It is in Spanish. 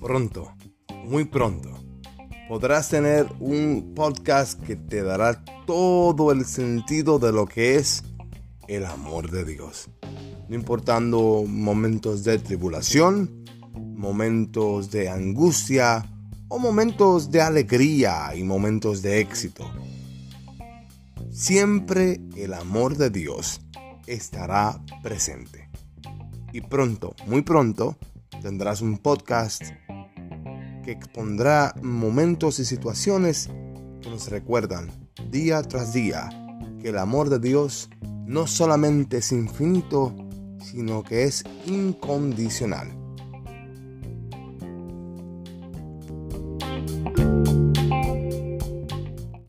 Pronto, muy pronto, podrás tener un podcast que te dará todo el sentido de lo que es el amor de Dios. No importando momentos de tribulación, momentos de angustia o momentos de alegría y momentos de éxito. Siempre el amor de Dios estará presente. Y pronto, muy pronto, tendrás un podcast que expondrá momentos y situaciones que nos recuerdan día tras día que el amor de Dios no solamente es infinito, sino que es incondicional.